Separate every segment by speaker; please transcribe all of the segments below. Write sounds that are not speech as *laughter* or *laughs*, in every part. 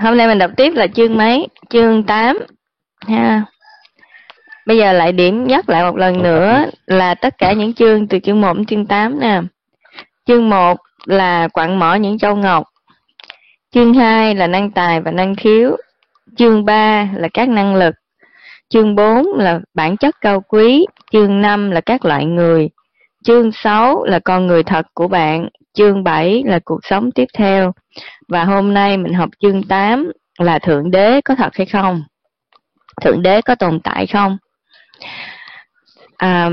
Speaker 1: hôm nay mình đọc tiếp là chương mấy? Chương 8 ha. Bây giờ lại điểm nhắc lại một lần nữa là tất cả những chương từ chương 1 đến chương 8 nè. Chương 1 là quặng mỏ những châu ngọc. Chương 2 là năng tài và năng khiếu. Chương 3 là các năng lực. Chương 4 là bản chất cao quý. Chương 5 là các loại người chương 6 là con người thật của bạn chương 7 là cuộc sống tiếp theo và hôm nay mình học chương 8 là Thượng Đế có thật hay không? Thượng Đế có tồn tại không? À,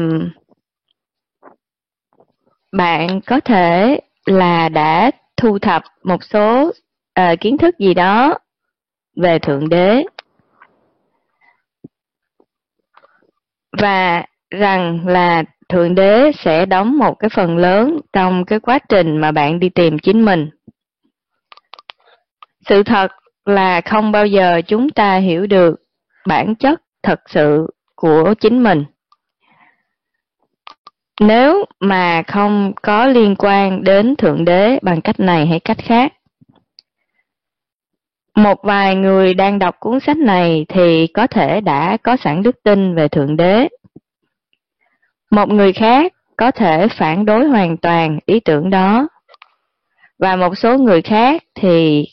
Speaker 1: bạn có thể là đã thu thập một số uh, kiến thức gì đó về Thượng Đế và rằng là Thượng Đế sẽ đóng một cái phần lớn trong cái quá trình mà bạn đi tìm chính mình. Sự thật là không bao giờ chúng ta hiểu được bản chất thật sự của chính mình. Nếu mà không có liên quan đến Thượng Đế bằng cách này hay cách khác. Một vài người đang đọc cuốn sách này thì có thể đã có sẵn đức tin về Thượng Đế. Một người khác có thể phản đối hoàn toàn ý tưởng đó. Và một số người khác thì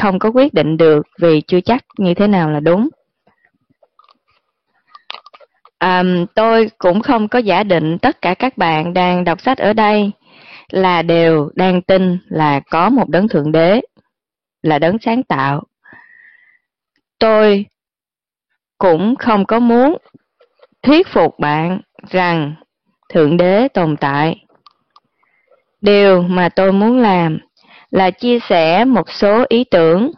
Speaker 1: không có quyết định được vì chưa chắc như thế nào là đúng. À, tôi cũng không có giả định tất cả các bạn đang đọc sách ở đây là đều đang tin là có một đấng thượng đế, là đấng sáng tạo. Tôi cũng không có muốn thuyết phục bạn rằng thượng đế tồn tại. Điều mà tôi muốn làm là chia sẻ một số ý tưởng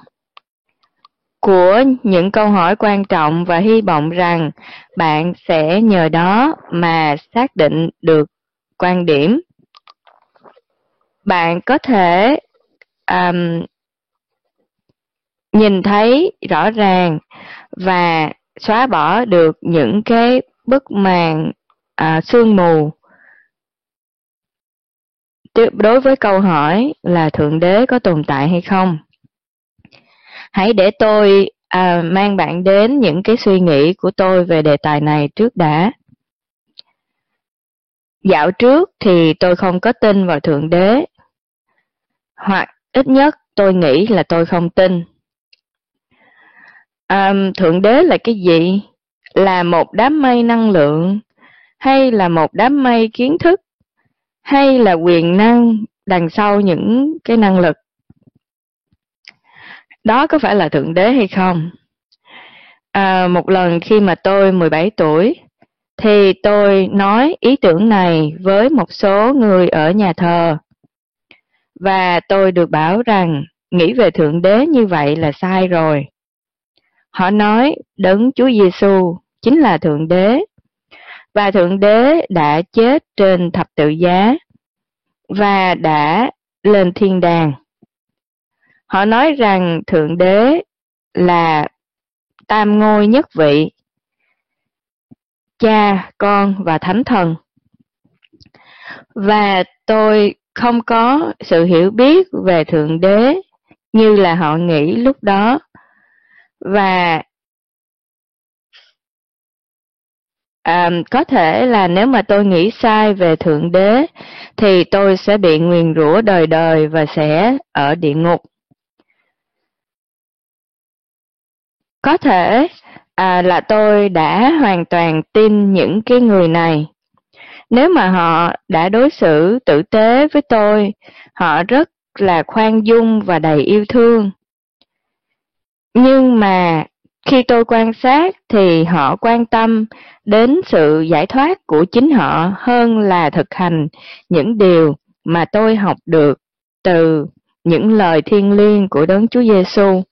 Speaker 1: của những câu hỏi quan trọng và hy vọng rằng bạn sẽ nhờ đó mà xác định được quan điểm. Bạn có thể um, nhìn thấy rõ ràng và xóa bỏ được những cái bức màn à, sương mù đối với câu hỏi là Thượng Đế có tồn tại hay không. Hãy để tôi à, mang bạn đến những cái suy nghĩ của tôi về đề tài này trước đã. Dạo trước thì tôi không có tin vào Thượng Đế, hoặc ít nhất tôi nghĩ là tôi không tin. À, Thượng Đế là cái gì? Là một đám mây năng lượng hay là một đám mây kiến thức? Hay là quyền năng đằng sau những cái năng lực? Đó có phải là thượng đế hay không? À, một lần khi mà tôi 17 tuổi thì tôi nói ý tưởng này với một số người ở nhà thờ. Và tôi được bảo rằng nghĩ về thượng đế như vậy là sai rồi. Họ nói đấng chúa giêsu chính là thượng đế và Thượng Đế đã chết trên thập tự giá và đã lên thiên đàng. Họ nói rằng Thượng Đế là tam ngôi nhất vị, cha, con và thánh thần. Và tôi không có sự hiểu biết về Thượng Đế như là họ nghĩ lúc đó. Và À, có thể là nếu mà tôi nghĩ sai về Thượng Đế thì tôi sẽ bị nguyền rủa đời đời và sẽ ở địa ngục. Có thể à, là tôi đã hoàn toàn tin những cái người này. Nếu mà họ đã đối xử tử tế với tôi, họ rất là khoan dung và đầy yêu thương. Nhưng mà khi tôi quan sát thì họ quan tâm đến sự giải thoát của chính họ hơn là thực hành những điều mà tôi học được từ những lời thiêng liêng của đấng Chúa Giêsu.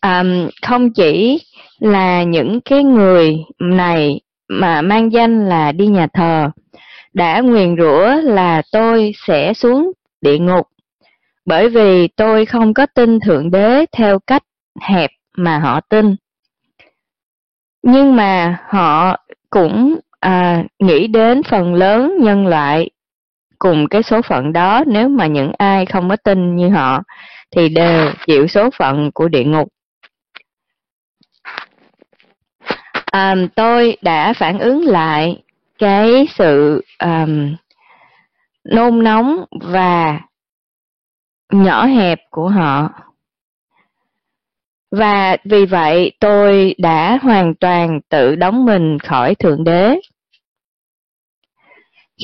Speaker 1: À, không chỉ là những cái người này mà mang danh là đi nhà thờ đã nguyền rủa là tôi sẽ xuống địa ngục bởi vì tôi không có tin thượng đế theo cách hẹp mà họ tin nhưng mà họ cũng à, nghĩ đến phần lớn nhân loại cùng cái số phận đó nếu mà những ai không có tin như họ thì đều chịu số phận của địa ngục. À, tôi đã phản ứng lại cái sự um, nôn nóng và nhỏ hẹp của họ. Và vì vậy tôi đã hoàn toàn tự đóng mình khỏi Thượng Đế.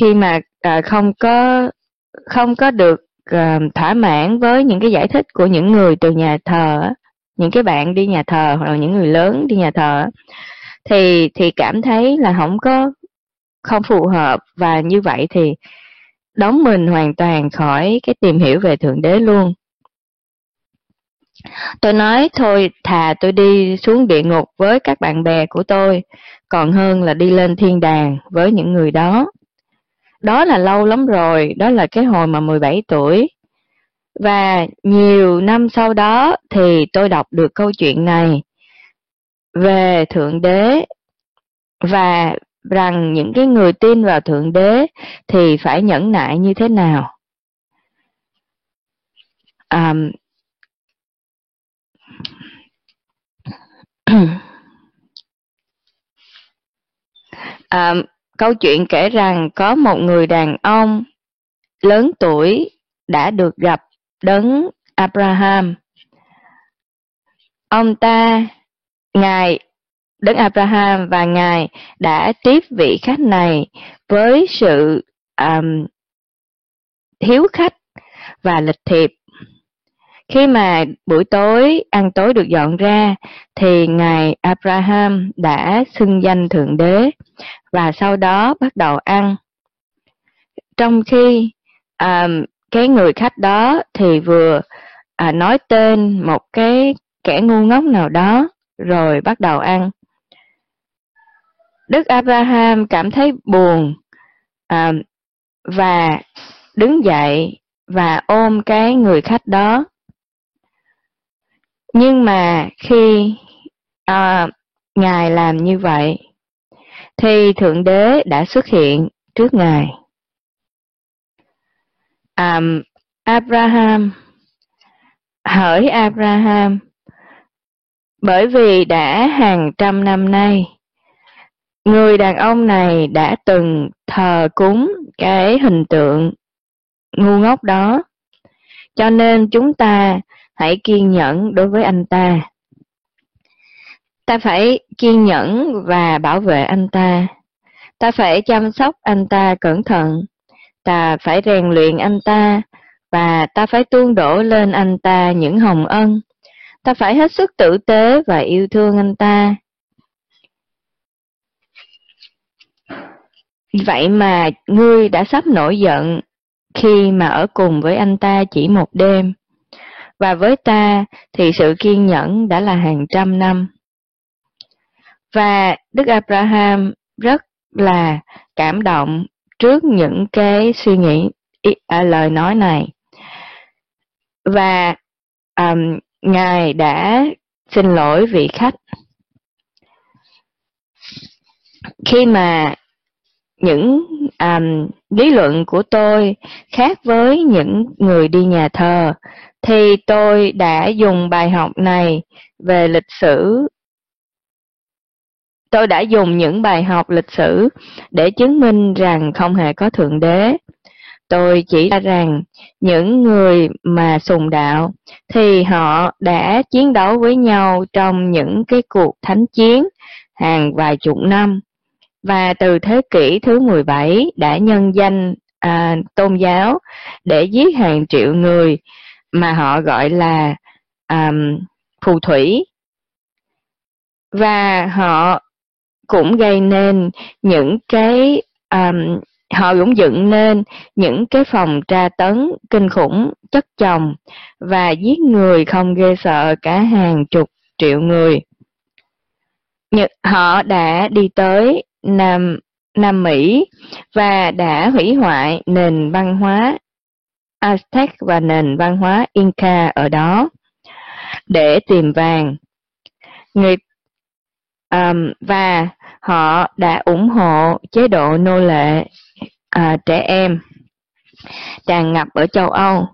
Speaker 1: Khi mà à, không có không có được à, thỏa mãn với những cái giải thích của những người từ nhà thờ, những cái bạn đi nhà thờ hoặc là những người lớn đi nhà thờ thì thì cảm thấy là không có không phù hợp và như vậy thì đóng mình hoàn toàn khỏi cái tìm hiểu về thượng đế luôn tôi nói thôi thà tôi đi xuống địa ngục với các bạn bè của tôi còn hơn là đi lên thiên đàng với những người đó. Đó là lâu lắm rồi đó là cái hồi mà 17 tuổi. Và nhiều năm sau đó thì tôi đọc được câu chuyện này về thượng đế. Và rằng những cái người tin vào thượng đế thì phải nhẫn nại như thế nào? À, *coughs* à, câu chuyện kể rằng có một người đàn ông lớn tuổi đã được gặp đấng Abraham. Ông ta, ngài Đấng Abraham và Ngài đã tiếp vị khách này với sự um, hiếu khách và lịch thiệp. Khi mà buổi tối ăn tối được dọn ra thì Ngài Abraham đã xưng danh Thượng Đế và sau đó bắt đầu ăn. Trong khi um, cái người khách đó thì vừa à, nói tên một cái kẻ ngu ngốc nào đó rồi bắt đầu ăn. Đức Abraham cảm thấy buồn à, và đứng dậy và ôm cái người khách đó. Nhưng mà khi à, Ngài làm như vậy, thì Thượng Đế đã xuất hiện trước Ngài. À, Abraham, hỡi Abraham, bởi vì đã hàng trăm năm nay, Người đàn ông này đã từng thờ cúng cái hình tượng ngu ngốc đó. Cho nên chúng ta hãy kiên nhẫn đối với anh ta. Ta phải kiên nhẫn và bảo vệ anh ta. Ta phải chăm sóc anh ta cẩn thận. Ta phải rèn luyện anh ta và ta phải tuôn đổ lên anh ta những hồng ân. Ta phải hết sức tử tế và yêu thương anh ta Vậy mà ngươi đã sắp nổi giận khi mà ở cùng với anh ta chỉ một đêm. Và với ta thì sự kiên nhẫn đã là hàng trăm năm. Và Đức Abraham rất là cảm động trước những cái suy nghĩ, à, lời nói này. Và um, Ngài đã xin lỗi vị khách. Khi mà những um, lý luận của tôi khác với những người đi nhà thờ thì tôi đã dùng bài học này về lịch sử. Tôi đã dùng những bài học lịch sử để chứng minh rằng không hề có thượng đế. Tôi chỉ ra rằng những người mà sùng đạo thì họ đã chiến đấu với nhau trong những cái cuộc thánh chiến hàng vài chục năm. Và từ thế kỷ thứ 17 đã nhân danh à, tôn giáo để giết hàng triệu người mà họ gọi là um, phù thủy. Và họ cũng gây nên những cái um, họ cũng dựng nên những cái phòng tra tấn kinh khủng chất chồng và giết người không ghê sợ cả hàng chục triệu người. Họ đã đi tới Nam Nam Mỹ và đã hủy hoại nền văn hóa Aztec và nền văn hóa Inca ở đó để tìm vàng. Người um, và họ đã ủng hộ chế độ nô lệ uh, trẻ em tràn ngập ở châu Âu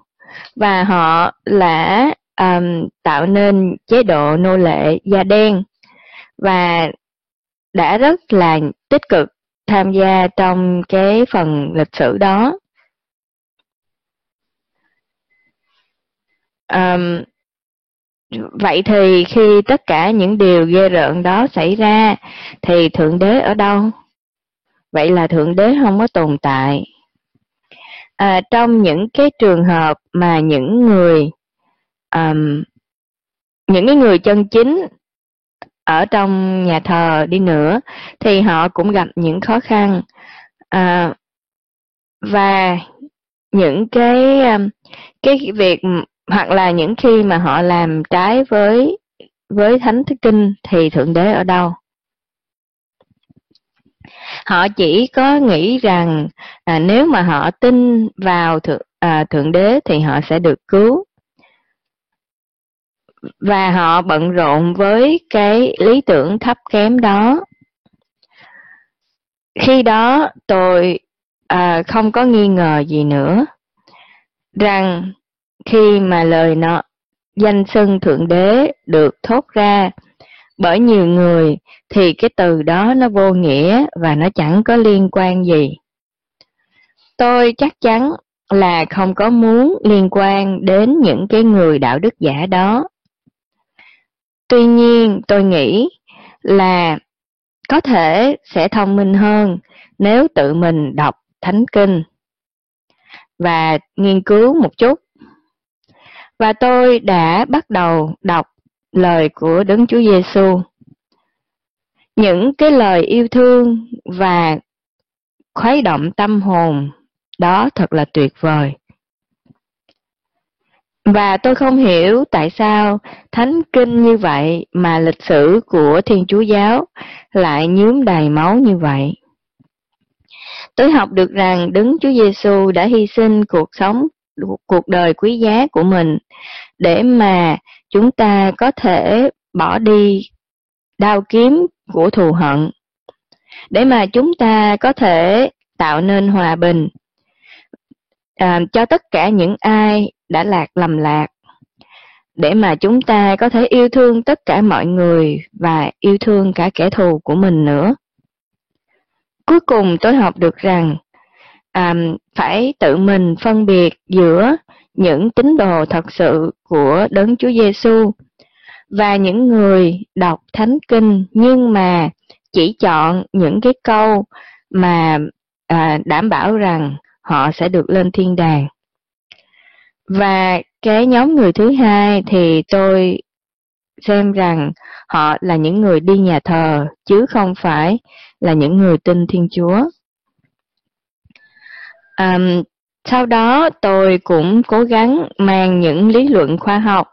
Speaker 1: và họ là um, tạo nên chế độ nô lệ da đen và đã rất là tích cực tham gia trong cái phần lịch sử đó. Um, vậy thì khi tất cả những điều ghê rợn đó xảy ra thì thượng đế ở đâu? Vậy là thượng đế không có tồn tại. À, trong những cái trường hợp mà những người um, những cái người chân chính ở trong nhà thờ đi nữa thì họ cũng gặp những khó khăn à, và những cái cái việc hoặc là những khi mà họ làm trái với với thánh thức kinh thì thượng đế ở đâu? Họ chỉ có nghĩ rằng à, nếu mà họ tin vào thượng à, thượng đế thì họ sẽ được cứu. Và họ bận rộn với cái lý tưởng thấp kém đó. Khi đó tôi à, không có nghi ngờ gì nữa rằng khi mà lời nó danh xưng thượng đế được thốt ra. Bởi nhiều người thì cái từ đó nó vô nghĩa và nó chẳng có liên quan gì. Tôi chắc chắn là không có muốn liên quan đến những cái người đạo đức giả đó. Tuy nhiên, tôi nghĩ là có thể sẽ thông minh hơn nếu tự mình đọc Thánh Kinh và nghiên cứu một chút. Và tôi đã bắt đầu đọc lời của Đấng Chúa Giêsu. Những cái lời yêu thương và khuấy động tâm hồn đó thật là tuyệt vời. Và tôi không hiểu tại sao thánh kinh như vậy mà lịch sử của Thiên Chúa Giáo lại nhuốm đầy máu như vậy. Tôi học được rằng Đấng Chúa Giêsu đã hy sinh cuộc sống, cuộc đời quý giá của mình để mà chúng ta có thể bỏ đi đao kiếm của thù hận, để mà chúng ta có thể tạo nên hòa bình à, cho tất cả những ai đã lạc lầm lạc để mà chúng ta có thể yêu thương tất cả mọi người và yêu thương cả kẻ thù của mình nữa. Cuối cùng tôi học được rằng à, phải tự mình phân biệt giữa những tín đồ thật sự của Đấng Chúa Giêsu và những người đọc Thánh Kinh nhưng mà chỉ chọn những cái câu mà à, đảm bảo rằng họ sẽ được lên thiên đàng. Và cái nhóm người thứ hai thì tôi xem rằng họ là những người đi nhà thờ chứ không phải là những người tin Thiên Chúa. Um, sau đó tôi cũng cố gắng mang những lý luận khoa học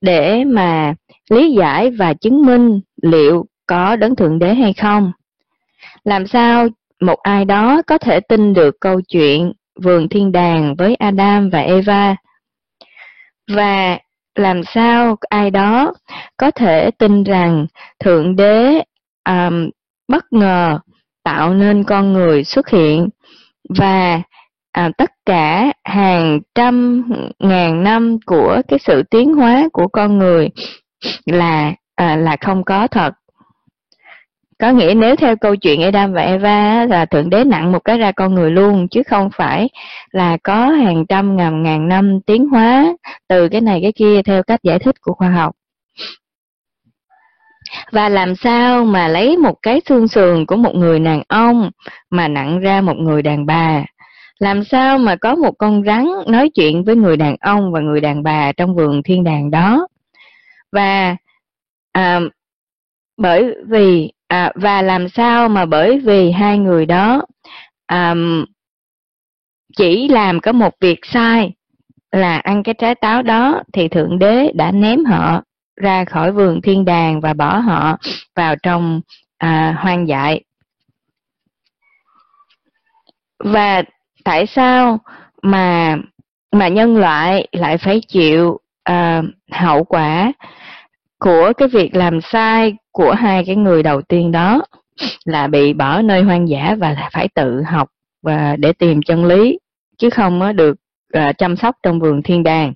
Speaker 1: để mà lý giải và chứng minh liệu có đấng thượng đế hay không. Làm sao một ai đó có thể tin được câu chuyện vườn thiên đàng với Adam và Eva. Và làm sao ai đó có thể tin rằng Thượng Đế um, bất ngờ tạo nên con người xuất hiện và à, tất cả hàng trăm ngàn năm của cái sự tiến hóa của con người là à, là không có thật có nghĩa nếu theo câu chuyện Adam và Eva là Thượng Đế nặng một cái ra con người luôn chứ không phải là có hàng trăm ngàn ngàn năm tiến hóa từ cái này cái kia theo cách giải thích của khoa học. Và làm sao mà lấy một cái xương sườn của một người đàn ông mà nặng ra một người đàn bà? Làm sao mà có một con rắn nói chuyện với người đàn ông và người đàn bà trong vườn thiên đàng đó? Và à, bởi vì à, và làm sao mà bởi vì hai người đó à, chỉ làm có một việc sai là ăn cái trái táo đó thì thượng đế đã ném họ ra khỏi vườn thiên đàng và bỏ họ vào trong à, hoang dại. Và tại sao mà mà nhân loại lại phải chịu à, hậu quả của cái việc làm sai của hai cái người đầu tiên đó là bị bỏ nơi hoang dã và là phải tự học và để tìm chân lý chứ không được à, chăm sóc trong vườn thiên đàng?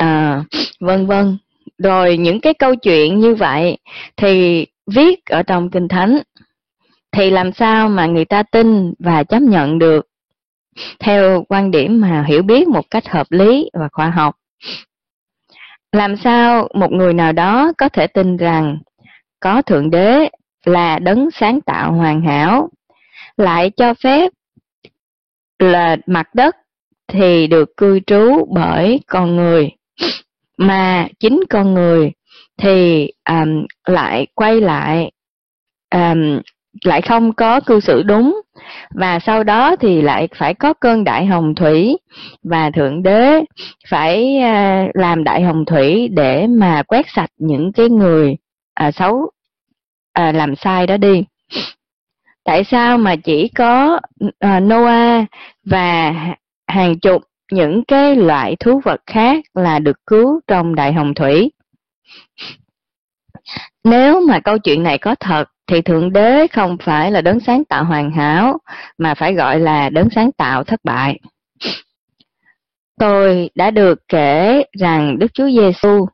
Speaker 1: À, vân vân. Rồi những cái câu chuyện như vậy thì viết ở trong kinh thánh thì làm sao mà người ta tin và chấp nhận được? Theo quan điểm mà hiểu biết một cách hợp lý và khoa học. Làm sao một người nào đó có thể tin rằng có thượng đế là đấng sáng tạo hoàn hảo lại cho phép là mặt đất thì được cư trú bởi con người? Mà chính con người thì um, lại quay lại um, lại không có cư xử đúng. Và sau đó thì lại phải có cơn đại hồng thủy và thượng đế phải uh, làm đại hồng thủy để mà quét sạch những cái người uh, xấu uh, làm sai đó đi. Tại sao mà chỉ có uh, Noah và hàng chục những cái loại thú vật khác là được cứu trong đại hồng thủy. Nếu mà câu chuyện này có thật thì thượng đế không phải là đấng sáng tạo hoàn hảo mà phải gọi là đấng sáng tạo thất bại. Tôi đã được kể rằng đức chúa giêsu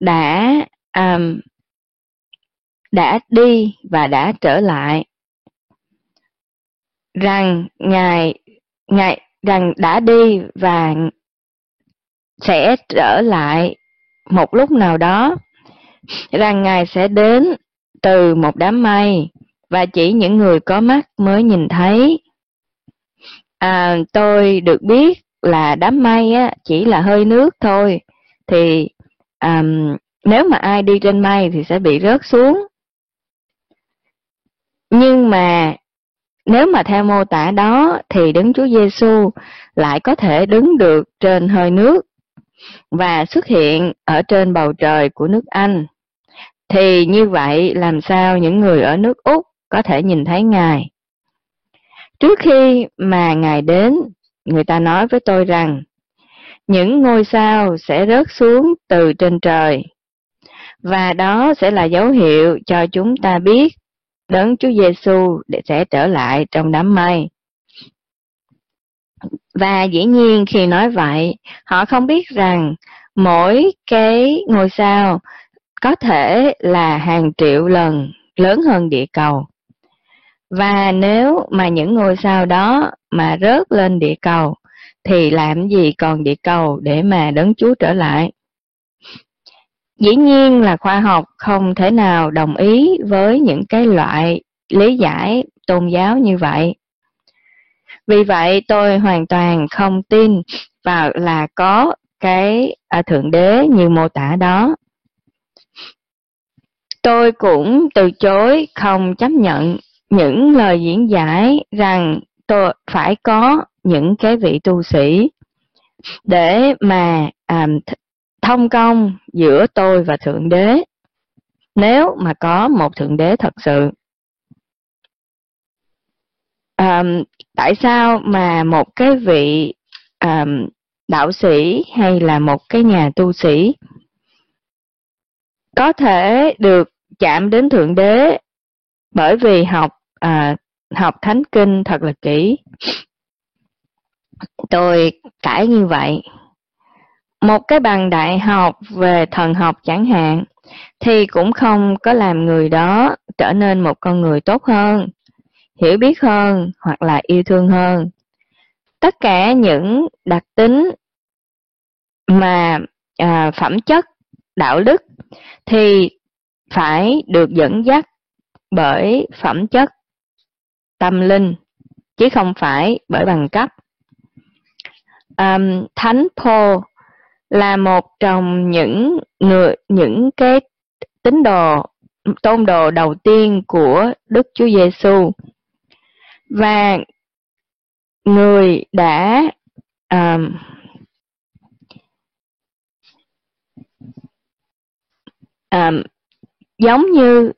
Speaker 1: đã um, đã đi và đã trở lại. Rằng ngài ngài rằng đã đi và sẽ trở lại một lúc nào đó rằng ngài sẽ đến từ một đám mây và chỉ những người có mắt mới nhìn thấy. À, tôi được biết là đám mây á, chỉ là hơi nước thôi thì à, nếu mà ai đi trên mây thì sẽ bị rớt xuống. Nhưng mà nếu mà theo mô tả đó thì Đức Chúa Giêsu lại có thể đứng được trên hơi nước và xuất hiện ở trên bầu trời của nước Anh. Thì như vậy làm sao những người ở nước Úc có thể nhìn thấy Ngài? Trước khi mà Ngài đến, người ta nói với tôi rằng những ngôi sao sẽ rớt xuống từ trên trời và đó sẽ là dấu hiệu cho chúng ta biết đấng Chúa Giêsu sẽ trở lại trong đám mây. Và dĩ nhiên khi nói vậy, họ không biết rằng mỗi cái ngôi sao có thể là hàng triệu lần lớn hơn địa cầu. Và nếu mà những ngôi sao đó mà rớt lên địa cầu, thì làm gì còn địa cầu để mà đấng Chúa trở lại? Dĩ nhiên là khoa học không thể nào đồng ý với những cái loại lý giải tôn giáo như vậy. Vì vậy tôi hoàn toàn không tin vào là có cái à, thượng đế như mô tả đó. Tôi cũng từ chối không chấp nhận những lời diễn giải rằng tôi phải có những cái vị tu sĩ để mà à, thông công giữa tôi và thượng đế. Nếu mà có một thượng đế thật sự. Um, tại sao mà một cái vị um, đạo sĩ hay là một cái nhà tu sĩ có thể được chạm đến thượng đế bởi vì học à, học thánh kinh thật là kỹ? Tôi cãi như vậy một cái bằng đại học về thần học chẳng hạn thì cũng không có làm người đó trở nên một con người tốt hơn hiểu biết hơn hoặc là yêu thương hơn. Tất cả những đặc tính mà à, phẩm chất đạo đức thì phải được dẫn dắt bởi phẩm chất tâm linh chứ không phải bởi bằng cấp. Um, thánh Paul là một trong những người những cái tín đồ tôn đồ đầu tiên của Đức Chúa Giêsu và người đã um, um, giống như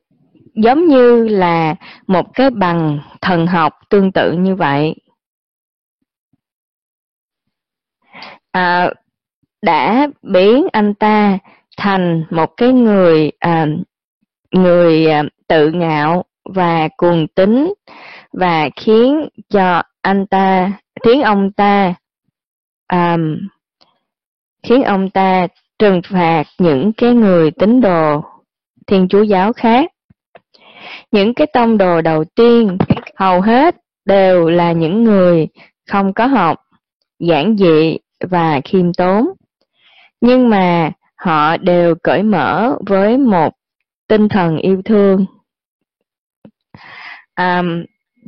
Speaker 1: giống như là một cái bằng thần học tương tự như vậy. À, đã biến anh ta thành một cái người à, người à, tự ngạo và cuồng tín và khiến cho anh ta khiến ông ta à, khiến ông ta trừng phạt những cái người tín đồ thiên chúa giáo khác. Những cái tông đồ đầu tiên hầu hết đều là những người không có học, giản dị và khiêm tốn. Nhưng mà họ đều cởi mở với một tinh thần yêu thương. À,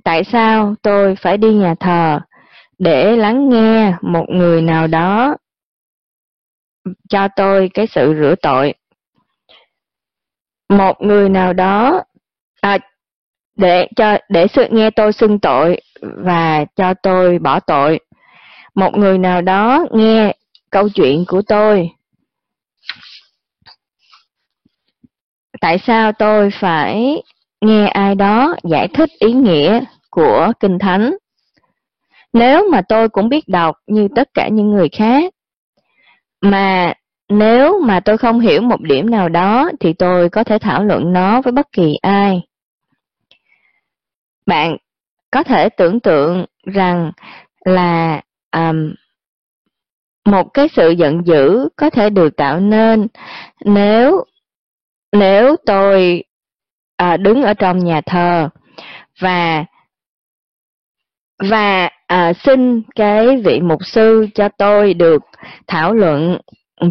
Speaker 1: tại sao tôi phải đi nhà thờ để lắng nghe một người nào đó cho tôi cái sự rửa tội? Một người nào đó à, để cho để sự nghe tôi xưng tội và cho tôi bỏ tội. Một người nào đó nghe câu chuyện của tôi tại sao tôi phải nghe ai đó giải thích ý nghĩa của Kinh Thánh? Nếu mà tôi cũng biết đọc như tất cả những người khác, mà nếu mà tôi không hiểu một điểm nào đó thì tôi có thể thảo luận nó với bất kỳ ai. Bạn có thể tưởng tượng rằng là um, một cái sự giận dữ có thể được tạo nên nếu nếu tôi à, đứng ở trong nhà thờ và và à, xin cái vị mục sư cho tôi được thảo luận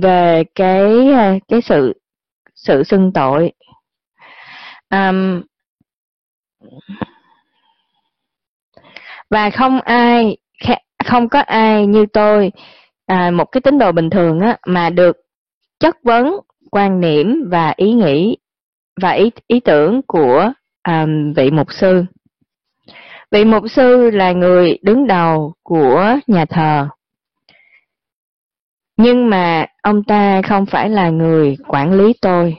Speaker 1: về cái à, cái sự sự xưng tội. Um, và không ai không có ai như tôi à, một cái tín đồ bình thường á mà được chất vấn quan niệm và ý nghĩ và ý ý tưởng của um, vị mục sư. Vị mục sư là người đứng đầu của nhà thờ. Nhưng mà ông ta không phải là người quản lý tôi.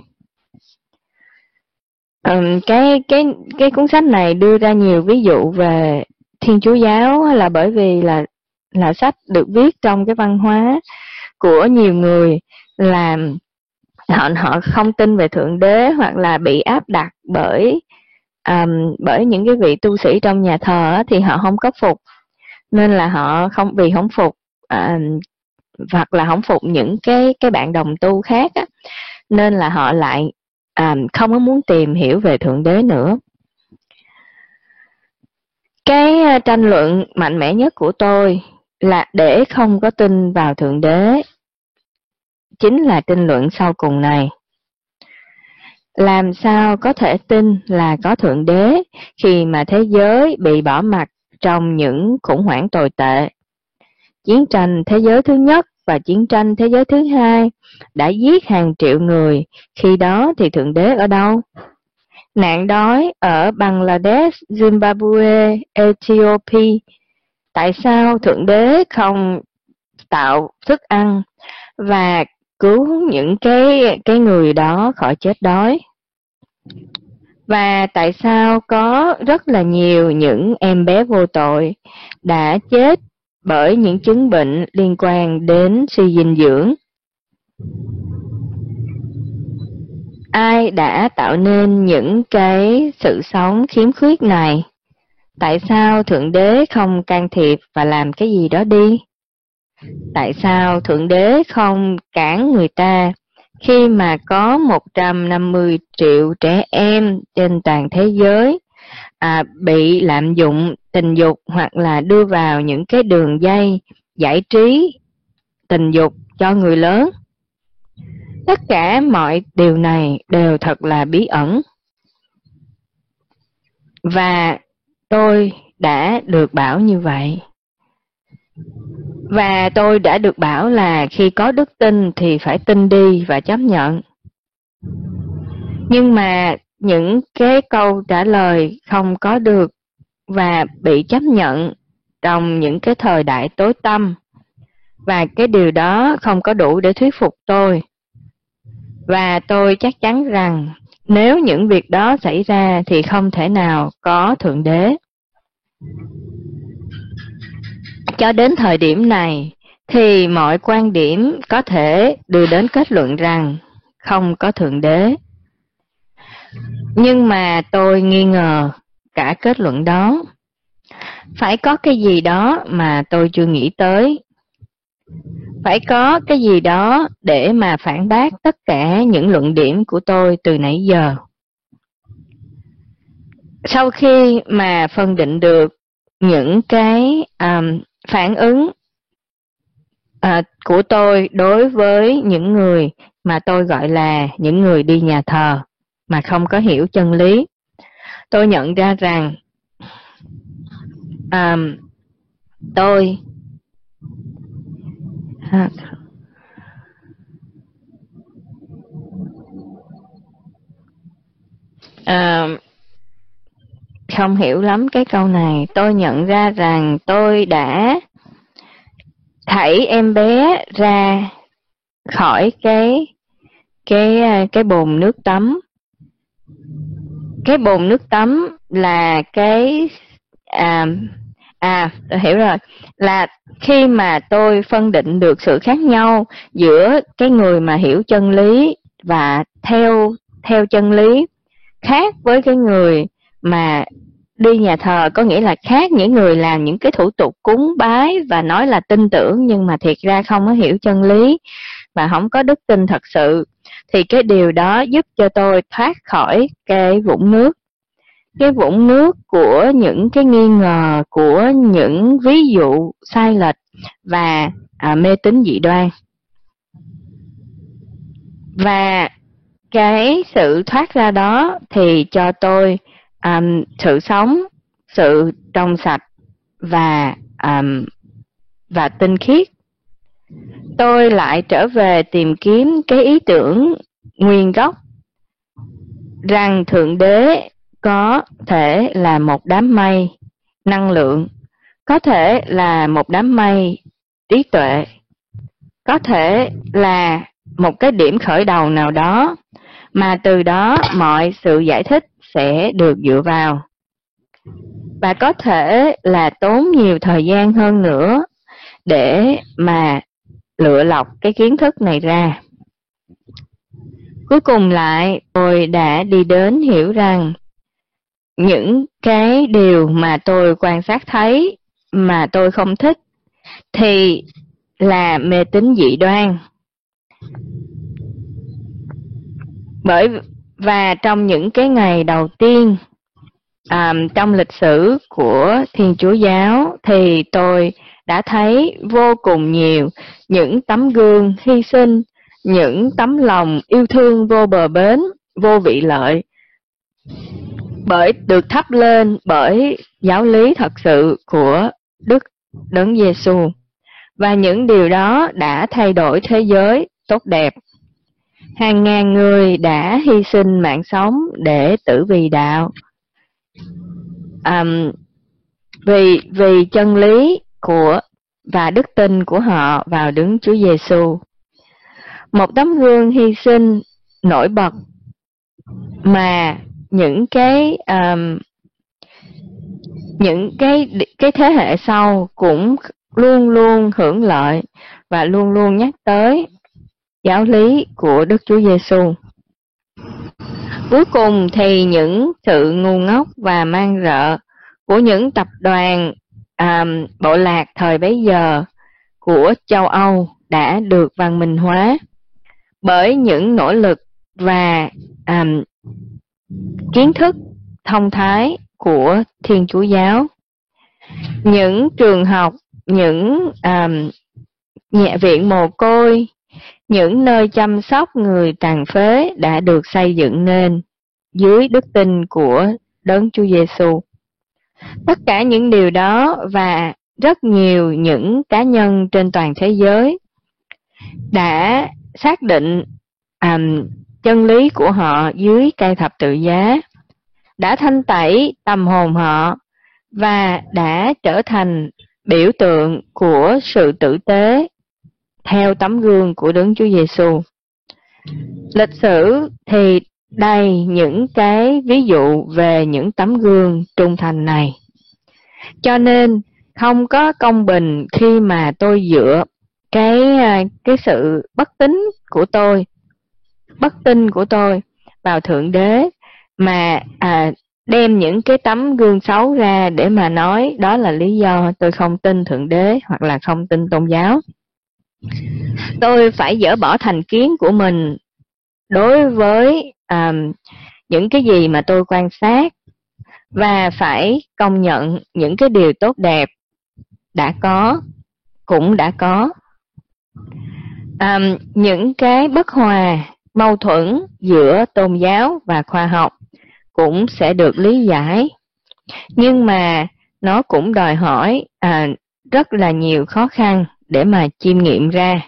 Speaker 1: Um, cái cái cái cuốn sách này đưa ra nhiều ví dụ về Thiên Chúa giáo là bởi vì là là sách được viết trong cái văn hóa của nhiều người làm họ họ không tin về thượng đế hoặc là bị áp đặt bởi um, bởi những cái vị tu sĩ trong nhà thờ thì họ không có phục. Nên là họ không vì không phục um, hoặc là không phục những cái cái bạn đồng tu khác á, nên là họ lại um, không có muốn tìm hiểu về thượng đế nữa. Cái tranh luận mạnh mẽ nhất của tôi là để không có tin vào thượng đế chính là tranh luận sau cùng này. Làm sao có thể tin là có Thượng Đế khi mà thế giới bị bỏ mặt trong những khủng hoảng tồi tệ? Chiến tranh thế giới thứ nhất và chiến tranh thế giới thứ hai đã giết hàng triệu người, khi đó thì Thượng Đế ở đâu? Nạn đói ở Bangladesh, Zimbabwe, Ethiopia, tại sao Thượng Đế không tạo thức ăn và cứu những cái cái người đó khỏi chết đói. Và tại sao có rất là nhiều những em bé vô tội đã chết bởi những chứng bệnh liên quan đến suy dinh dưỡng? Ai đã tạo nên những cái sự sống khiếm khuyết này? Tại sao Thượng Đế không can thiệp và làm cái gì đó đi? Tại sao Thượng Đế không cản người ta khi mà có 150 triệu trẻ em trên toàn thế giới à, bị lạm dụng tình dục hoặc là đưa vào những cái đường dây giải trí tình dục cho người lớn? Tất cả mọi điều này đều thật là bí ẩn. Và tôi đã được bảo như vậy. Và tôi đã được bảo là khi có đức tin thì phải tin đi và chấp nhận. Nhưng mà những cái câu trả lời không có được và bị chấp nhận trong những cái thời đại tối tâm. Và cái điều đó không có đủ để thuyết phục tôi. Và tôi chắc chắn rằng nếu những việc đó xảy ra thì không thể nào có Thượng Đế. Cho đến thời điểm này, thì mọi quan điểm có thể đưa đến kết luận rằng không có Thượng Đế. Nhưng mà tôi nghi ngờ cả kết luận đó. phải có cái gì đó mà tôi chưa nghĩ tới phải có cái gì đó để mà phản bác tất cả những luận điểm của tôi từ nãy giờ sau khi mà phân định được những cái um, phản ứng uh, của tôi đối với những người mà tôi gọi là những người đi nhà thờ mà không có hiểu chân lý tôi nhận ra rằng um, tôi um, không hiểu lắm cái câu này. Tôi nhận ra rằng tôi đã thảy em bé ra khỏi cái cái cái bồn nước tắm. Cái bồn nước tắm là cái à à tôi hiểu rồi. Là khi mà tôi phân định được sự khác nhau giữa cái người mà hiểu chân lý và theo theo chân lý khác với cái người mà đi nhà thờ có nghĩa là khác những người làm những cái thủ tục cúng bái và nói là tin tưởng nhưng mà thiệt ra không có hiểu chân lý và không có đức tin thật sự thì cái điều đó giúp cho tôi thoát khỏi cái vũng nước. Cái vũng nước của những cái nghi ngờ của những ví dụ sai lệch và à, mê tín dị đoan. Và cái sự thoát ra đó thì cho tôi um, sự sống sự trong sạch và um, và tinh khiết. Tôi lại trở về tìm kiếm cái ý tưởng nguyên gốc rằng thượng đế có thể là một đám mây năng lượng có thể là một đám mây trí tuệ có thể là một cái điểm khởi đầu nào đó mà từ đó mọi sự giải thích sẽ được dựa vào. Và có thể là tốn nhiều thời gian hơn nữa để mà lựa lọc cái kiến thức này ra. Cuối cùng lại, tôi đã đi đến hiểu rằng những cái điều mà tôi quan sát thấy mà tôi không thích thì là mê tín dị đoan. Bởi và trong những cái ngày đầu tiên à, trong lịch sử của thiên chúa giáo thì tôi đã thấy vô cùng nhiều những tấm gương hy sinh những tấm lòng yêu thương vô bờ bến vô vị lợi bởi được thắp lên bởi giáo lý thật sự của Đức Đấng Giêsu và những điều đó đã thay đổi thế giới tốt đẹp. Hàng ngàn người đã hy sinh mạng sống để tử vì đạo. Um, vì vì chân lý của và đức tin của họ vào đứng Chúa Giêsu. Một tấm gương hy sinh nổi bật mà những cái um, những cái cái thế hệ sau cũng luôn luôn hưởng lợi và luôn luôn nhắc tới giáo lý của Đức Chúa Giêsu. Cuối cùng thì những sự ngu ngốc và mang rợ của những tập đoàn um, bộ lạc thời bấy giờ của châu Âu đã được văn minh hóa bởi những nỗ lực và um, kiến thức thông thái của Thiên Chúa giáo. Những trường học, những um, nhẹ viện mồ côi, những nơi chăm sóc người tàn phế đã được xây dựng nên dưới đức tin của Đấng Chúa Giêsu. Tất cả những điều đó và rất nhiều những cá nhân trên toàn thế giới đã xác định um, chân lý của họ dưới cây thập tự giá đã thanh tẩy tâm hồn họ và đã trở thành biểu tượng của sự tử tế theo tấm gương của Đấng Chúa Giêsu. Lịch sử thì đầy những cái ví dụ về những tấm gương trung thành này. Cho nên không có công bình khi mà tôi dựa cái à, cái sự bất tín của tôi bất tin của tôi vào thượng đế mà à, đem những cái tấm gương xấu ra để mà nói đó là lý do tôi không tin thượng đế hoặc là không tin tôn giáo tôi phải dỡ bỏ thành kiến của mình đối với um, những cái gì mà tôi quan sát và phải công nhận những cái điều tốt đẹp đã có cũng đã có. Um, những cái bất hòa mâu thuẫn giữa tôn giáo và khoa học cũng sẽ được lý giải. Nhưng mà nó cũng đòi hỏi à, rất là nhiều khó khăn để mà chiêm nghiệm ra.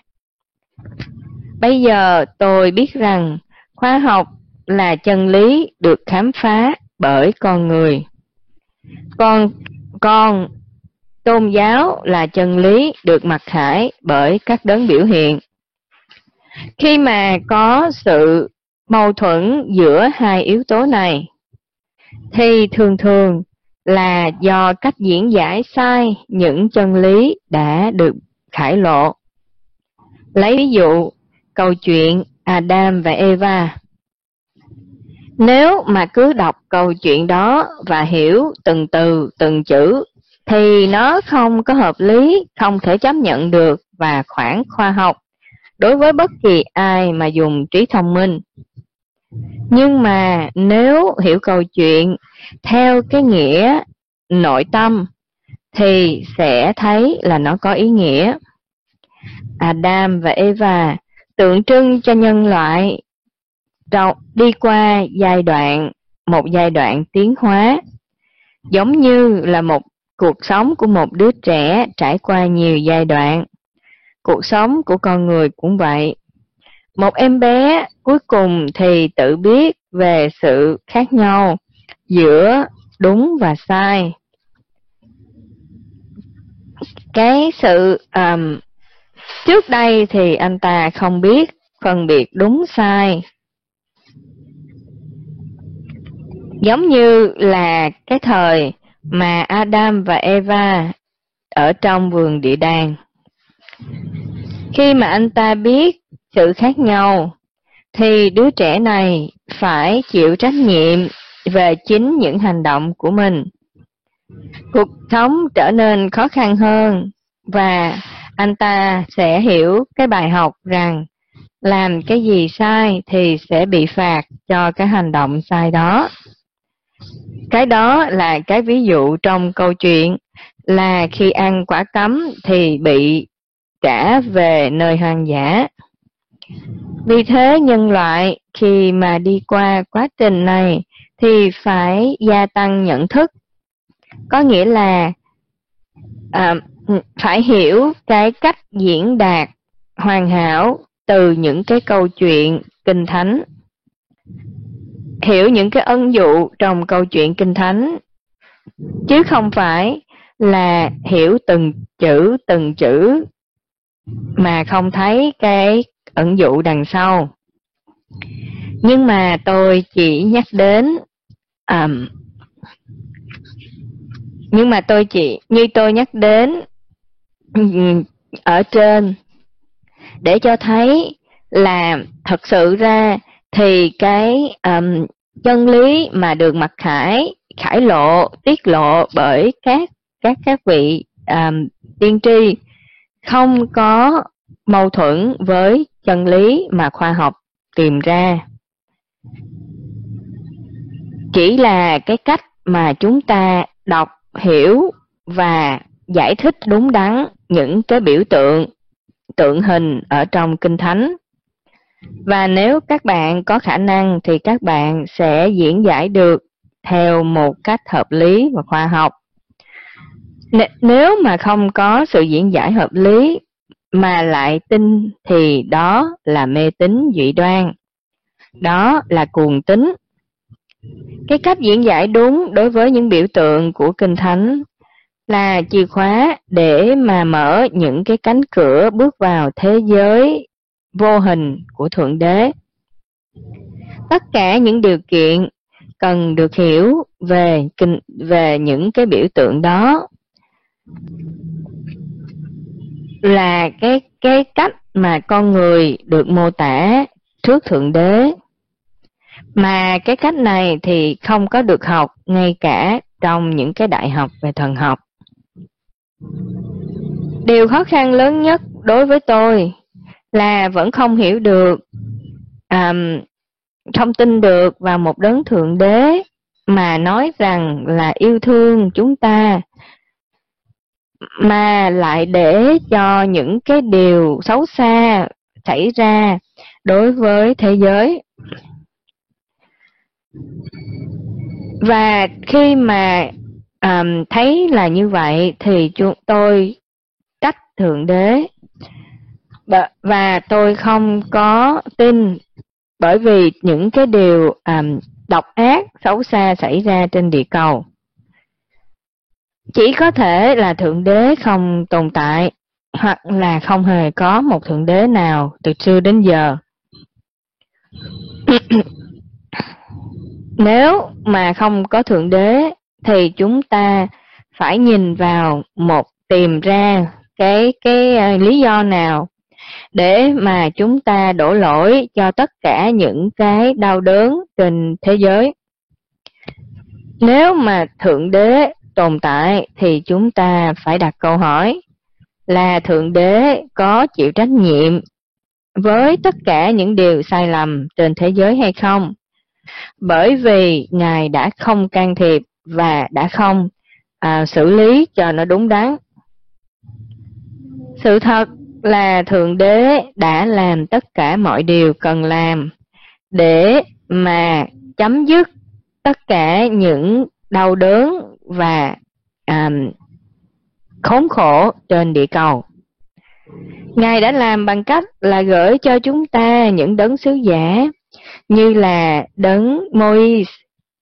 Speaker 1: Bây giờ tôi biết rằng khoa học là chân lý được khám phá bởi con người. Còn còn tôn giáo là chân lý được mặc khải bởi các đấng biểu hiện. Khi mà có sự mâu thuẫn giữa hai yếu tố này, thì thường thường là do cách diễn giải sai những chân lý đã được khải lộ. Lấy ví dụ câu chuyện Adam và Eva. Nếu mà cứ đọc câu chuyện đó và hiểu từng từ, từng chữ, thì nó không có hợp lý, không thể chấp nhận được và khoảng khoa học đối với bất kỳ ai mà dùng trí thông minh. Nhưng mà nếu hiểu câu chuyện theo cái nghĩa nội tâm thì sẽ thấy là nó có ý nghĩa. Adam và Eva tượng trưng cho nhân loại đi qua giai đoạn, một giai đoạn tiến hóa, giống như là một cuộc sống của một đứa trẻ trải qua nhiều giai đoạn. Cuộc sống của con người cũng vậy. Một em bé cuối cùng thì tự biết về sự khác nhau giữa đúng và sai cái sự um, trước đây thì anh ta không biết phân biệt đúng sai. Giống như là cái thời mà Adam và Eva ở trong vườn địa đàng. Khi mà anh ta biết sự khác nhau thì đứa trẻ này phải chịu trách nhiệm về chính những hành động của mình cuộc sống trở nên khó khăn hơn và anh ta sẽ hiểu cái bài học rằng làm cái gì sai thì sẽ bị phạt cho cái hành động sai đó. Cái đó là cái ví dụ trong câu chuyện là khi ăn quả cấm thì bị trả về nơi hoang dã. Vì thế nhân loại khi mà đi qua quá trình này thì phải gia tăng nhận thức có nghĩa là à, phải hiểu cái cách diễn đạt hoàn hảo từ những cái câu chuyện kinh thánh. Hiểu những cái ân dụ trong câu chuyện kinh thánh chứ không phải là hiểu từng chữ từng chữ mà không thấy cái ẩn dụ đằng sau. Nhưng mà tôi chỉ nhắc đến um, nhưng mà tôi chỉ như tôi nhắc đến ở trên để cho thấy là thật sự ra thì cái um, chân lý mà được mặc khải khải lộ tiết lộ bởi các các các vị um, tiên tri không có mâu thuẫn với chân lý mà khoa học tìm ra. Chỉ là cái cách mà chúng ta đọc hiểu và giải thích đúng đắn những cái biểu tượng tượng hình ở trong kinh thánh. Và nếu các bạn có khả năng thì các bạn sẽ diễn giải được theo một cách hợp lý và khoa học. Nếu mà không có sự diễn giải hợp lý mà lại tin thì đó là mê tín dị đoan. Đó là cuồng tín cái cách diễn giải đúng đối với những biểu tượng của kinh thánh là chìa khóa để mà mở những cái cánh cửa bước vào thế giới vô hình của thượng đế. Tất cả những điều kiện cần được hiểu về kinh, về những cái biểu tượng đó là cái cái cách mà con người được mô tả trước thượng đế. Mà cái cách này thì không có được học ngay cả trong những cái đại học về thần học. Điều khó khăn lớn nhất đối với tôi là vẫn không hiểu được, um, không tin được vào một đấng thượng đế mà nói rằng là yêu thương chúng ta mà lại để cho những cái điều xấu xa xảy ra đối với thế giới và khi mà um, thấy là như vậy thì chúng tôi trách thượng đế. Và tôi không có tin bởi vì những cái điều um, độc ác xấu xa xảy ra trên địa cầu. Chỉ có thể là thượng đế không tồn tại hoặc là không hề có một thượng đế nào từ xưa đến giờ nếu mà không có thượng đế thì chúng ta phải nhìn vào một tìm ra cái cái uh, lý do nào để mà chúng ta đổ lỗi cho tất cả những cái đau đớn trên thế giới. Nếu mà Thượng Đế tồn tại thì chúng ta phải đặt câu hỏi là Thượng Đế có chịu trách nhiệm với tất cả những điều sai lầm trên thế giới hay không? Bởi vì Ngài đã không can thiệp và đã không à, xử lý cho nó đúng đắn. Sự thật là Thượng Đế đã làm tất cả mọi điều cần làm để mà chấm dứt tất cả những đau đớn và à, khốn khổ trên địa cầu. Ngài đã làm bằng cách là gửi cho chúng ta những đấng sứ giả như là đấng Mois,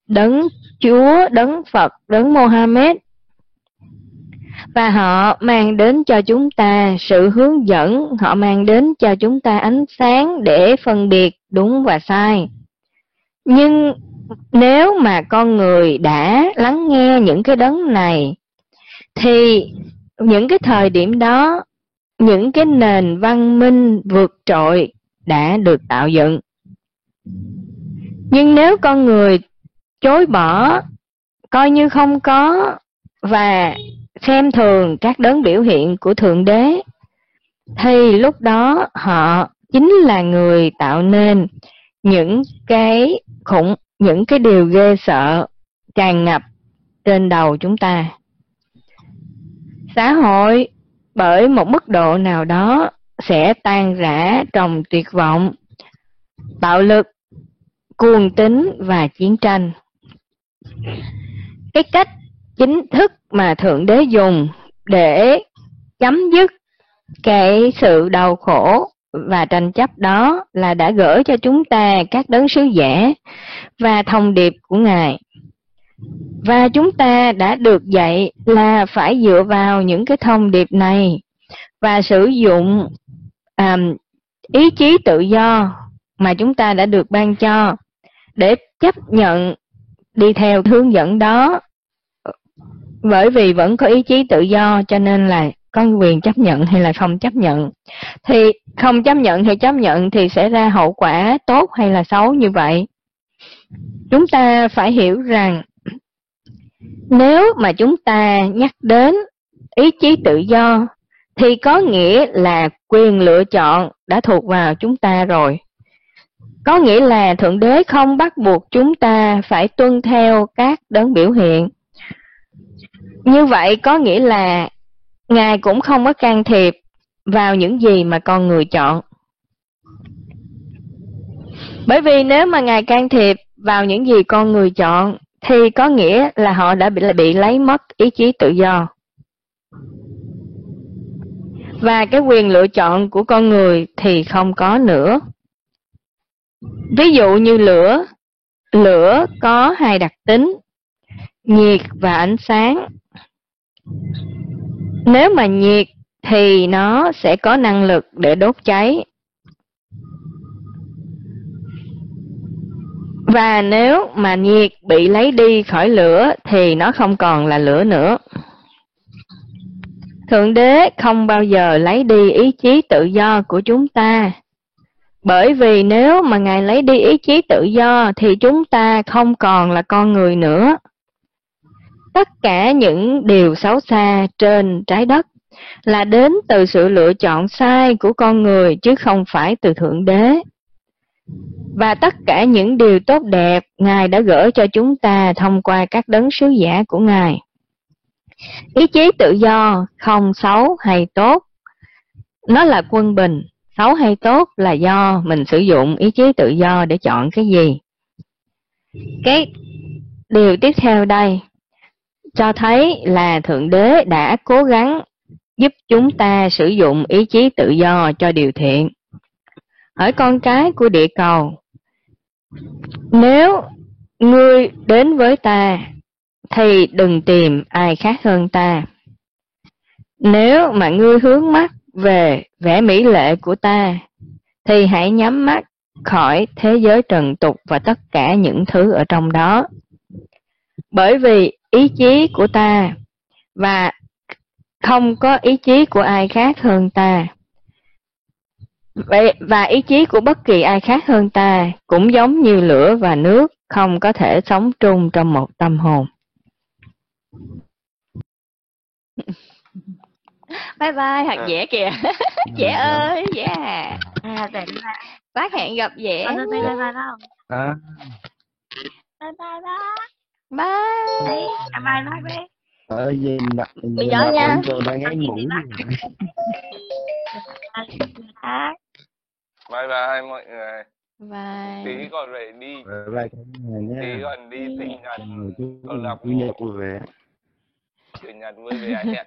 Speaker 1: đấng Chúa, đấng Phật, đấng Mohammed và họ mang đến cho chúng ta sự hướng dẫn, họ mang đến cho chúng ta ánh sáng để phân biệt đúng và sai. Nhưng nếu mà con người đã lắng nghe những cái đấng này thì những cái thời điểm đó những cái nền văn minh vượt trội đã được tạo dựng. Nhưng nếu con người chối bỏ, coi như không có và xem thường các đấng biểu hiện của Thượng Đế, thì lúc đó họ chính là người tạo nên những cái khủng, những cái điều ghê sợ tràn ngập trên đầu chúng ta. Xã hội bởi một mức độ nào đó sẽ tan rã trong tuyệt vọng, bạo lực, cuồng tín và chiến tranh. Cái cách chính thức mà Thượng Đế dùng để chấm dứt cái sự đau khổ và tranh chấp đó là đã gửi cho chúng ta các đấng sứ giả và thông điệp của Ngài. Và chúng ta đã được dạy là phải dựa vào những cái thông điệp này và sử dụng um, ý chí tự do mà chúng ta đã được ban cho để chấp nhận đi theo hướng dẫn đó. Bởi vì vẫn có ý chí tự do cho nên là có quyền chấp nhận hay là không chấp nhận. Thì không chấp nhận thì chấp nhận thì sẽ ra hậu quả tốt hay là xấu như vậy. Chúng ta phải hiểu rằng nếu mà chúng ta nhắc đến ý chí tự do thì có nghĩa là quyền lựa chọn đã thuộc vào chúng ta rồi có nghĩa là thượng đế không bắt buộc chúng ta phải tuân theo các đấng biểu hiện. Như vậy có nghĩa là ngài cũng không có can thiệp vào những gì mà con người chọn. Bởi vì nếu mà ngài can thiệp vào những gì con người chọn thì có nghĩa là họ đã bị, bị lấy mất ý chí tự do. Và cái quyền lựa chọn của con người thì không có nữa ví dụ như lửa. Lửa có hai đặc tính, nhiệt và ánh sáng. Nếu mà nhiệt thì nó sẽ có năng lực để đốt cháy. Và nếu mà nhiệt bị lấy đi khỏi lửa thì nó không còn là lửa nữa. Thượng đế không bao giờ lấy đi ý chí tự do của chúng ta. Bởi vì nếu mà Ngài lấy đi ý chí tự do thì chúng ta không còn là con người nữa. Tất cả những điều xấu xa trên trái đất là đến từ sự lựa chọn sai của con người chứ không phải từ Thượng Đế. Và tất cả những điều tốt đẹp Ngài đã gửi cho chúng ta thông qua các đấng sứ giả của Ngài. Ý chí tự do không xấu hay tốt, nó là quân bình, xấu hay tốt là do mình sử dụng ý chí tự do để chọn cái gì. Cái điều tiếp theo đây cho thấy là Thượng Đế đã cố gắng giúp chúng ta sử dụng ý chí tự do cho điều thiện. hỡi con cái của địa cầu, nếu ngươi đến với ta, thì đừng tìm ai khác hơn ta. Nếu mà ngươi hướng mắt về vẻ mỹ lệ của ta, thì hãy nhắm mắt khỏi thế giới trần tục và tất cả những thứ ở trong đó. Bởi vì ý chí của ta và không có ý chí của ai khác hơn ta. Vậy và ý chí của bất kỳ ai khác hơn ta cũng giống như lửa và nước không có thể sống chung trong một tâm hồn bye bye thật dễ kìa. *laughs* Dễ ơi dễ à
Speaker 2: à để
Speaker 1: bác hẹn gặp dễ
Speaker 2: con bye bye bye đâu
Speaker 3: à
Speaker 2: bye bye bye.
Speaker 1: Bye.
Speaker 2: Bye bye bye.
Speaker 3: Ở gì đặt
Speaker 1: Bây giờ nha.
Speaker 3: tôi đang ngáy mũi
Speaker 4: bye bye. Mọi người.
Speaker 1: Bye.
Speaker 4: Tí còn phải đi.
Speaker 3: Bye bye cả nhà nhé.
Speaker 4: tí còn đi sinh nhật Con lập
Speaker 3: chủ nhật vui vẻ.
Speaker 4: chủ nhật vui vẻ hẹn